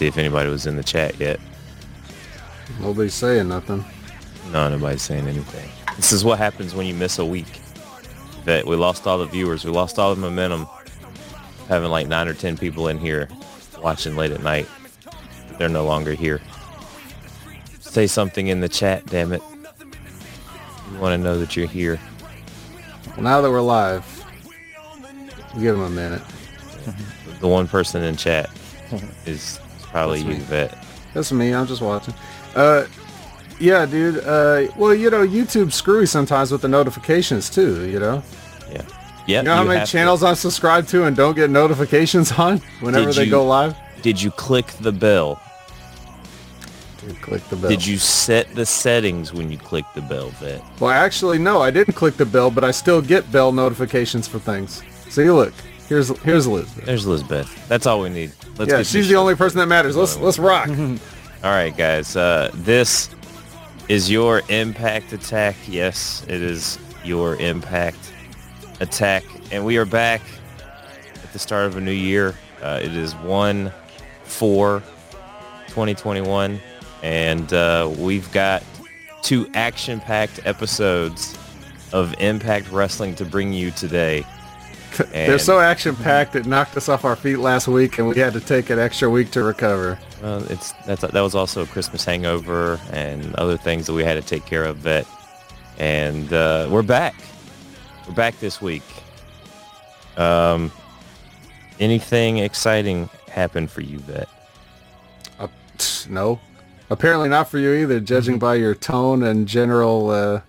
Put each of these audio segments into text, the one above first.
didn't see if anybody was in the chat yet. Nobody's saying nothing. No, nobody's saying anything. This is what happens when you miss a week. That we lost all the viewers. We lost all the momentum. Having like nine or ten people in here watching late at night. They're no longer here. Say something in the chat, damn it. We want to know that you're here. Well, now that we're live, we'll give them a minute. The one person in chat is probably you. Vet. That's me. I'm just watching. Uh, yeah, dude. Uh, well, you know, YouTube's screwy sometimes with the notifications too. You know. Yeah. Yeah. You know how many channels I'm subscribed to and don't get notifications on whenever Did they you- go live? Did you click the bell? Dude, click the bell. Did you set the settings when you click the bell, Vet? Well, actually, no. I didn't click the bell, but I still get bell notifications for things. See, look. Here's here's Elizabeth. There's Lisbeth. That's all we need. Let's yeah, she's the only person that matters. Let's let's rock. All right, guys. Uh, this is your impact attack. Yes, it is your impact attack, and we are back at the start of a new year. Uh, it is one four 2021, and uh, we've got two action-packed episodes of Impact Wrestling to bring you today. They're so action packed it knocked us off our feet last week, and we had to take an extra week to recover. Well, it's that's that was also a Christmas hangover and other things that we had to take care of. Vet, and uh, we're back. We're back this week. Um, anything exciting happened for you, Vet? Uh, no, apparently not for you either, judging by your tone and general. Uh,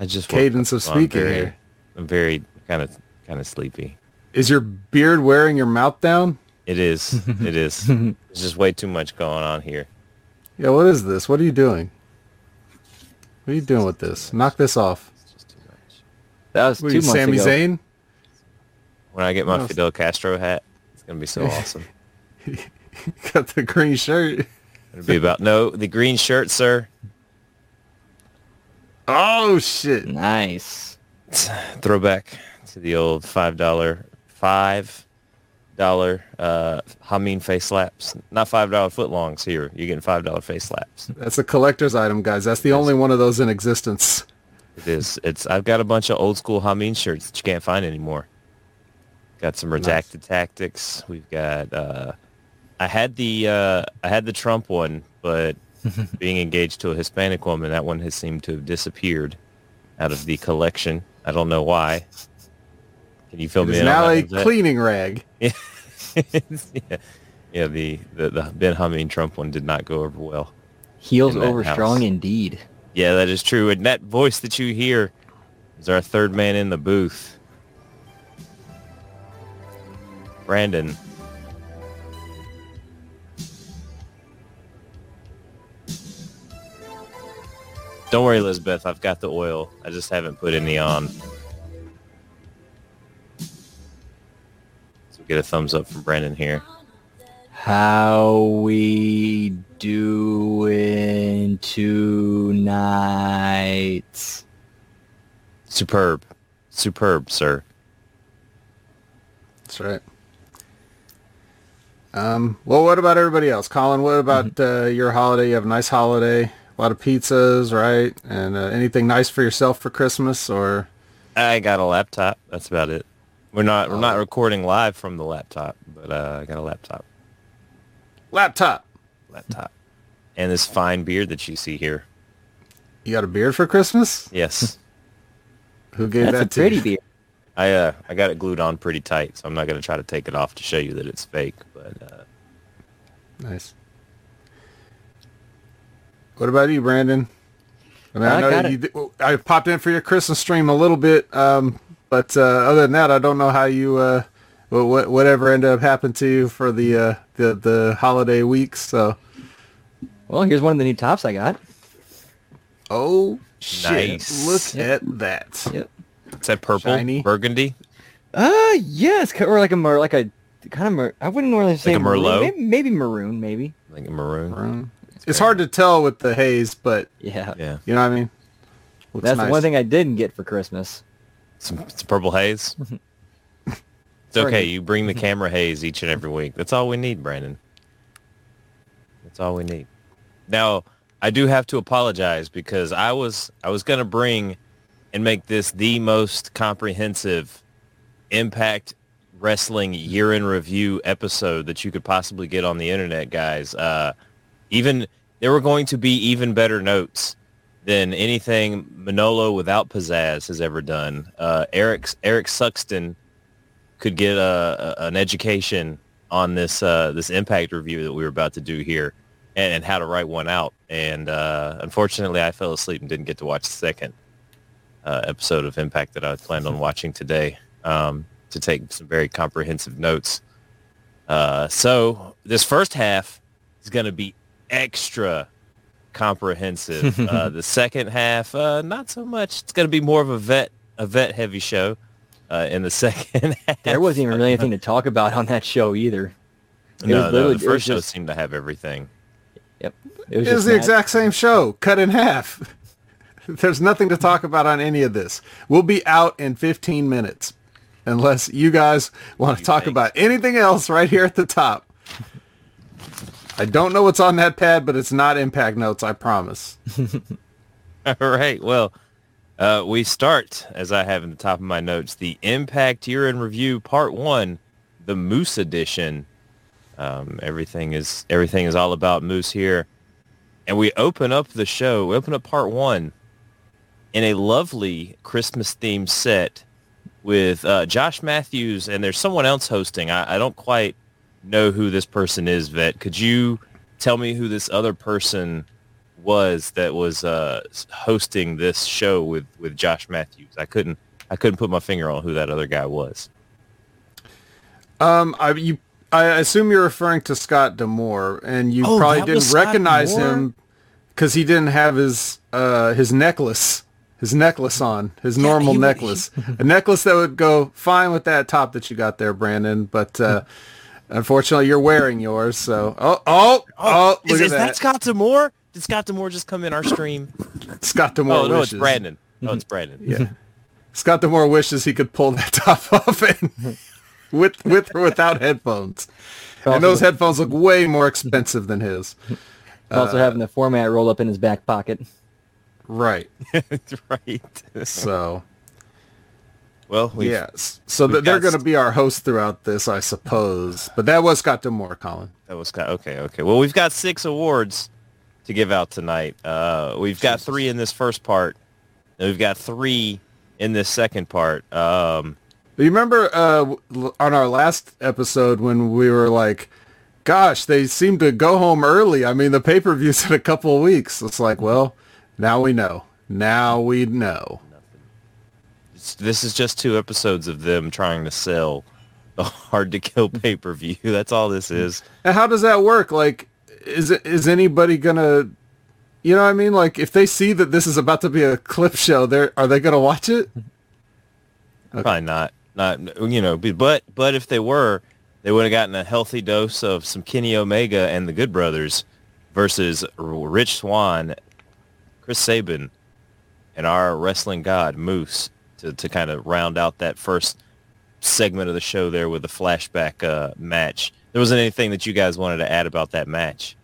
I just Cadence of speaking very- here. I'm very kind of kind of sleepy. is your beard wearing your mouth down? It is. it is. There's just way too much going on here. Yeah. What is this? What are you doing? What are you doing with this? Knock this off. It's just too much. That was What are two you, months Sami ago. Zayn? When I get my No. Fidel Castro hat, it's gonna be so awesome. Got the green shirt. It'll be about no the green shirt, sir. Oh shit! Nice. throwback to the old five dollar five dollar uh Hameen face slaps. Not five dollar foot longs here. You're getting five dollar face slaps. That's a collector's item, guys. That's the only one of those in existence. It is. It's I've got a bunch of old school Hameen shirts that you can't find anymore. Got some redacted tactics. We've got uh I had the uh I had the Trump one, but being engaged to a Hispanic woman, that one has seemed to have disappeared out of the collection. I don't know why. Can you fill It me is in now a cleaning rag. yeah, yeah. The, the the Ben Humming Trump one did not go over well. Heels over house. strong indeed. Yeah, that is true. And that voice that you hear is our third man in the booth, Brandon. Don't worry, Elizabeth. I've got the oil. I just haven't put any on. So get a thumbs up from Brandon here. How we doing tonight? Superb. Superb, sir. That's right. Um, well, what about everybody else? Colin, what about uh, your holiday? You have a nice holiday, a lot of pizzas, right? And uh, anything nice for yourself for Christmas or? I got a laptop. That's about it. We're not we're not recording live from the laptop, but uh, I got a laptop. Laptop. Laptop. And this fine beard that you see here. You got a beard for Christmas? Yes. Who gave That's that a to pretty you? beard. I uh I got it glued on pretty tight, so I'm not gonna try to take it off to show you that it's fake. But uh, Nice. What about you, Brandon? I mean, I, I know got that you. Did, I popped in for your Christmas stream a little bit, um, but uh, other than that, I don't know how you. Uh, what, what whatever ended up happening to you for the uh, the the holiday weeks. So, Well, here's one of the new tops I got. oh shit! Nice. Look Yep. at that. Yep. is that purple? Shiny. Burgundy? Uh, yes, ca- or like a mer, like a kind of mer. I wouldn't normally say a maroon. Merlot? Maybe, maybe maroon, maybe. Like a maroon. Um, It's hard to tell with the haze, but Yeah. Yeah. you know what I mean. Looks That's the nice. one thing I didn't get for Christmas. Some, some purple haze. it's okay. You bring the camera haze each and every week. That's all we need, Brandon. That's all we need. Now, I do have to apologize because I was I was gonna bring and make this the most comprehensive Impact Wrestling year in review episode that you could possibly get on the internet, guys. Uh, even there were going to be even better notes than anything Manolo without pizzazz has ever done. Uh, Eric Eric Suxton could get a, a, an education on this uh, this Impact review that we were about to do here, and, and how to write one out. And uh, unfortunately, I fell asleep and didn't get to watch the second uh, episode of Impact that I planned on watching today um, to take some very comprehensive notes. Uh, so this first half is going to be extra comprehensive. uh, the second half, uh, not so much. It's going to be more of a vet a vet heavy show. Uh, in the second half. There wasn't even really anything to talk about on that show either. It no, was no, the first show just- seemed to have everything. Yep. It was It's just the Matt- exact same show, cut in half. There's nothing to talk about on any of this. We'll be out in 15 minutes, unless you guys want to talk think? about anything else right here at the top. I don't know what's on that pad, but it's not impact notes. I promise. All right. Well, uh, we start, as I have in the top of my notes, the Impact Year in Review Part One, the Moose Edition. Um, everything is everything is all about Moose here, and we open up the show. We open up Part One in a lovely Christmas themed set with uh, Josh Matthews, and there's someone else hosting. I, I don't quite know who this person is. Vet, could you tell me who this other person? was that was uh, hosting this show with, with Josh Matthews. I couldn't I couldn't put my finger on who that other guy was. Um, I you, I assume you're referring to Scott D'Amore, and you Oh, probably didn't recognize D'Amore? him because he didn't have his uh his necklace, his necklace on, his normal he- necklace, a necklace that would go fine with that top that you got there, Brandon. But uh, unfortunately, you're wearing yours. So, oh, oh, oh, look is, at is that. that Scott D'Amore? Did Scott D'Amore just come in our stream? Scott D'Amore oh no, wishes. it's Brandon. No, it's Brandon. Yeah. Scott D'Amore wishes he could pull that top off and with with or without headphones. And those headphones look way more expensive than his. also uh, having the format rolled up in his back pocket. Right. right. So well, we yes. So we've they're going to be our host throughout this, I suppose. But that was Scott D'Amore, Colin. that was Scott. Okay, okay. Well, we've got six awards to give out tonight. Uh, we've got three in this first part, and we've got three in this second part. Um, You remember uh, on our last episode when we were like, "Gosh, they seem to go home early." I mean, the pay per views in a couple of weeks. It's like, well, now we know. Now we know. This is just two episodes of them trying to sell a hard to kill pay per view. That's all this is. And how does that work? Like, is it is anybody gonna, you know, what I mean, like, if they see that this is about to be a clip show, they're they gonna watch it? Probably not. Not you know, but but- but if they were, they would have gotten a healthy dose of some Kenny Omega and the Good Brothers versus Rich Swann, Chris Sabin, and our wrestling god Moose to to kind of round out that first segment of the show there with the flashback uh, match. There wasn't anything that you guys wanted to add about that match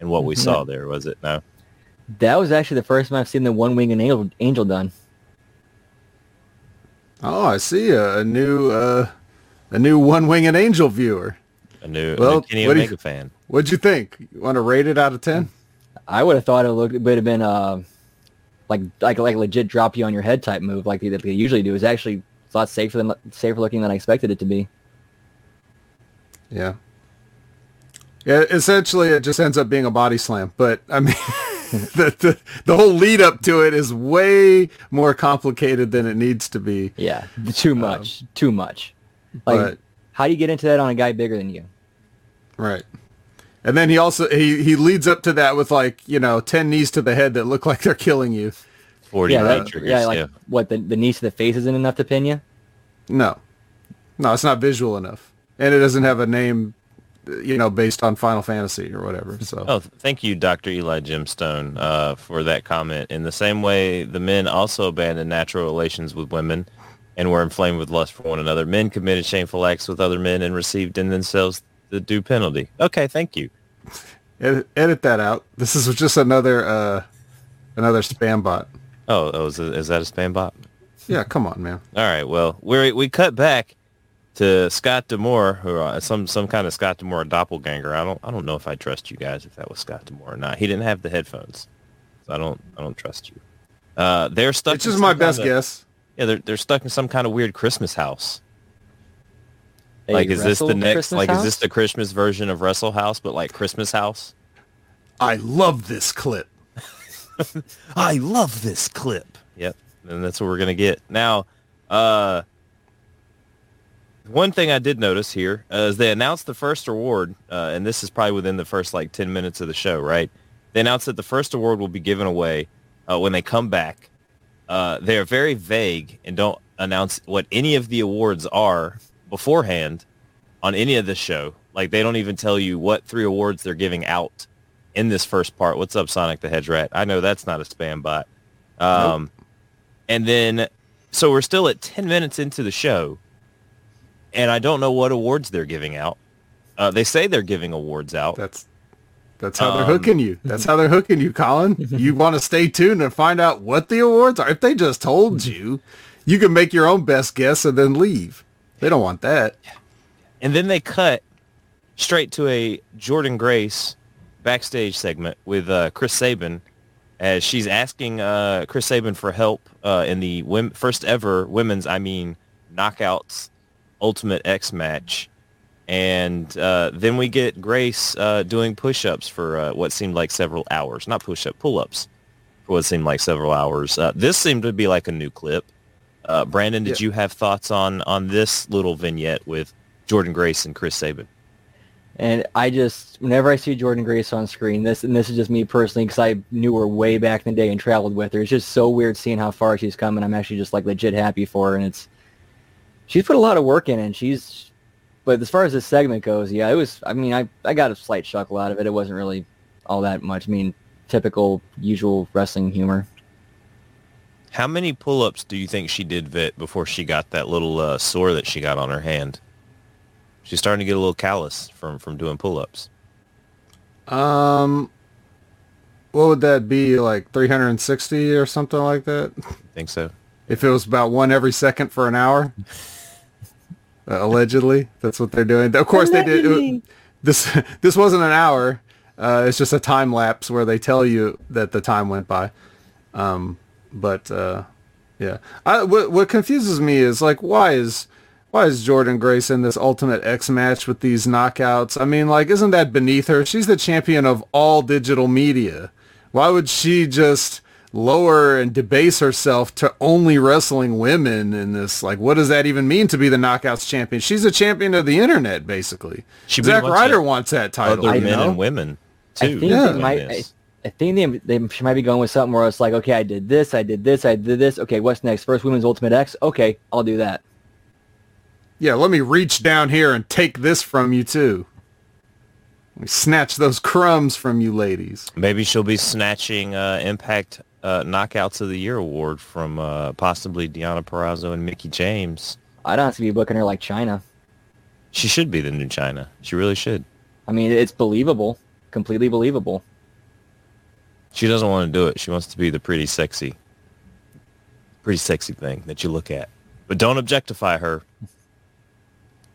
and what we saw there, was it? No. That was actually the first time I've seen the one winged angel, angel done. Oh, I see a, a new uh, a new one winged angel viewer. A new, a Well, new Kenny what do you- Omega fan. What'd you think? You want to rate it out of ten? I would have thought it looked, it would have been uh, like like like legit drop you on your head type move like they, they usually do. is actually a lot safer than safer looking than I expected it to be. Yeah. Yeah, essentially it just ends up being a body slam, but I mean the, the the whole lead up to it is way more complicated than it needs to be. Yeah, too much, um, too much. Like, but- how do you get into that on a guy bigger than you? Right. And then he also he he leads up to that with like, you know, 10 knees to the head that look like they're killing you. 40 yeah, leg that, triggers, yeah, like yeah. what the the knees to the face isn't enough to pin you. No. No, it's not visual enough. And it doesn't have a name you know, based on Final Fantasy or whatever. So Oh, thank you, Dr. Eli Gemstone, uh, for that comment. In the same way, the men also abandoned natural relations with women and were inflamed with lust for one another. Men committed shameful acts with other men and received in themselves the due penalty. Okay, thank you. Edit, edit that out. This is just another uh, another spam bot. Oh, oh is, it, is that a spam bot? Yeah, come on, man. All right. Well, we we cut back to Scott D'Amore, or uh, some some kind of Scott D'Amore doppelganger. I don't I don't know if I trust you guys if that was Scott D'Amore or not. He didn't have the headphones, so I don't I don't trust you. Uh, they're stuck. It's in just my best of- guess. Yeah, they're they're stuck in some kind of weird Christmas house. A like, is this the next? Christmas like, is this the Christmas version of Wrestle House, but like Christmas House? I love this clip. I love this clip. Yep, and that's what we're gonna get now. Uh, one thing I did notice here uh, is they announced the first award, uh, and this is probably within the first like ten minutes of the show, right? They announced that the first award will be given away uh, when they come back. Uh, they are very vague and don't announce what any of the awards are beforehand on any of this show. Like they don't even tell you what three awards they're giving out in this first part. What's up, Sonic the Hedge Rat? I know that's not a spam bot. Um, And then, so we're still at 10 minutes into the show, and I don't know what awards they're giving out. Uh, they say they're giving awards out. That's that's how they're Um, hooking you. That's how they're hooking you, Colin. You want to stay tuned and find out what the awards are. If they just told you, you can make your own best guess and then leave. They don't want that. And then they cut straight to a Jordynne Grace backstage segment with uh, Chris Sabin as she's asking uh, Chris Sabin for help uh, in the wom- first ever women's, I mean, knockouts Ultimate X match. And uh, then we get Grace uh, doing push-ups for uh, what seemed like several hours. Not push-up, pull-ups for what seemed like several hours. This seemed to be like a new clip. Uh, Brandon, did Yeah. you have thoughts on, on this little vignette with Jordynne Grace and Chris Sabin? And I just, whenever I see Jordynne Grace on screen, this and this is just me personally because I knew her way back in the day and traveled with her. It's just so weird seeing how far she's come, and I'm actually just like legit happy for her. And it's she's put a lot of work in, and she's. But as far as this segment goes, yeah, it was. I mean, I I got a slight chuckle out of it. It wasn't really all that much. I mean, typical, usual wrestling humor. How many pull-ups do you think she did, Vit, before she got that little uh, sore that she got on her hand? She's starting to get a little callous from, from doing pull-ups. Um, what would that be? Like 360 or something like that? I Think so? If it was about one every second for an hour? Uh, allegedly, that's what they're doing. Of course, they did. it- this this wasn't an hour. Uh, it's just a time lapse where they tell you that the time went by. Um, but uh, yeah, I, what what confuses me is like why is why is Jordynne Grace in this Ultimate X match with these knockouts? I mean, like, isn't that beneath her? She's the champion of all digital media. Why would she just lower and debase herself to only wrestling women in this? Like, what does that even mean to be the knockouts champion? She's a champion of the internet, basically. She Zack Ryder wants that title. Other you men know? and women, too. I too. think Yeah. they might. I, I think they, they she might be going with something where it's like, okay, I did this, I did this, I did this. Okay, what's next? First Women's Ultimate X. Okay, I'll do that. Yeah, let me reach down here and take this from you too. Let me snatch those crumbs from you ladies. Maybe she'll be snatching uh, Impact uh, Knockouts of the Year award from uh, possibly Deonna Purrazzo and Mickie James. I'd honestly be booking her like Chyna. She should be the new Chyna. She really should. I mean, it's believable, completely believable. She doesn't want to do it. She wants to be the pretty sexy, pretty sexy thing that you look at. But don't objectify her.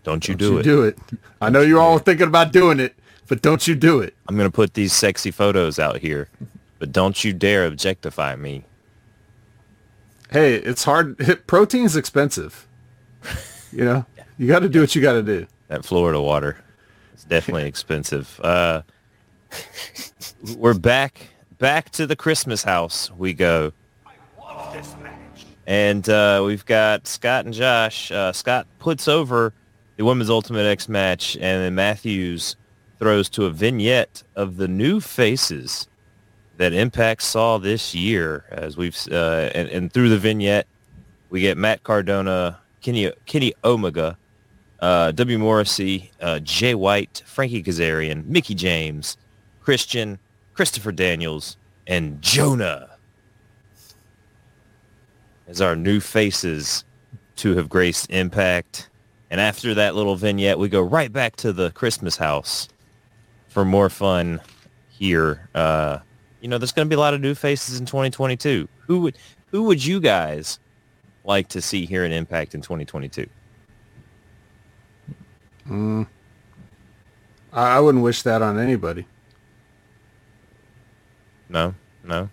Don't you Don't do you it. do it. I know you're all thinking about doing it, but don't you do it. I'm going to put these sexy photos out here. But don't you dare objectify me. Hey, it's hard. Protein's expensive. You know, you got to do what you got to do. That Florida water. It's definitely expensive. Uh, we're back, back to the Christmas house we go. And uh, we've got Scott and Josh. Uh, Scott puts over the Women's Ultimate X match, and then Matthews throws to a vignette of the new faces that Impact saw this year. As we've uh, and, and through the vignette, we get Matt Cardona, Kenny Kenny Omega, uh, W. Morrissey, uh, Jay White, Frankie Kazarian, Mickie James, Christian, Christopher Daniels, and Jonah as our new faces to have graced Impact. And after that little vignette, we go right back to the Christmas house for more fun here. Uh, you know, there's going to be a lot of new faces in 2022. Who would who would you guys like to see here in Impact in 2022? Mm. I, I wouldn't wish that on anybody. No, no.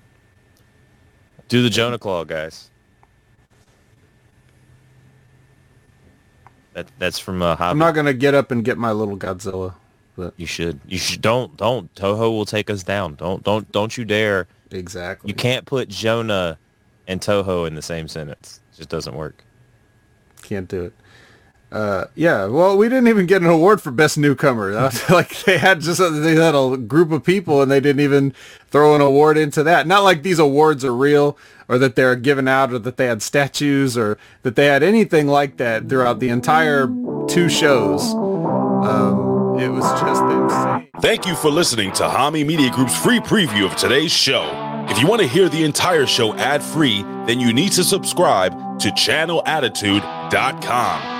Do the Jonah Claw, guys. That that's from uh, Hobbit. I'm not gonna get up and get my little Godzilla, but You should. You should. Don't. Don't. Toho will take us down. Don't. Don't. Don't you dare. exactly. You can't put Jonah and Toho in the same sentence. It just doesn't work. Can't do it. Uh, yeah, well, we didn't even get an award for best newcomer. Like they had just they had a group of people and they didn't even throw an award into that. Not like these awards are real or that they're given out or that they had statues or that they had anything like that throughout the entire two shows. Um, it was just insane. Thank you for listening to Hami Media Group's free preview of today's show. If you want to hear the entire show ad-free, then you need to subscribe to channelattitude.com.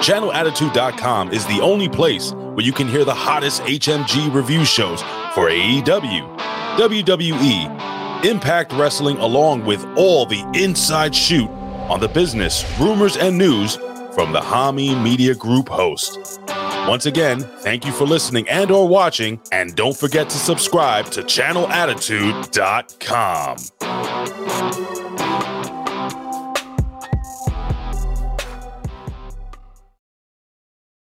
Channelattitude.com is the only place where you can hear the hottest HMG review shows for AEW, WWE, Impact Wrestling, along with all the inside shoot on the business, rumors, and news from the Hami Media Group host. Once again, thank you for listening and or watching, and don't forget to subscribe to channelattitude.com.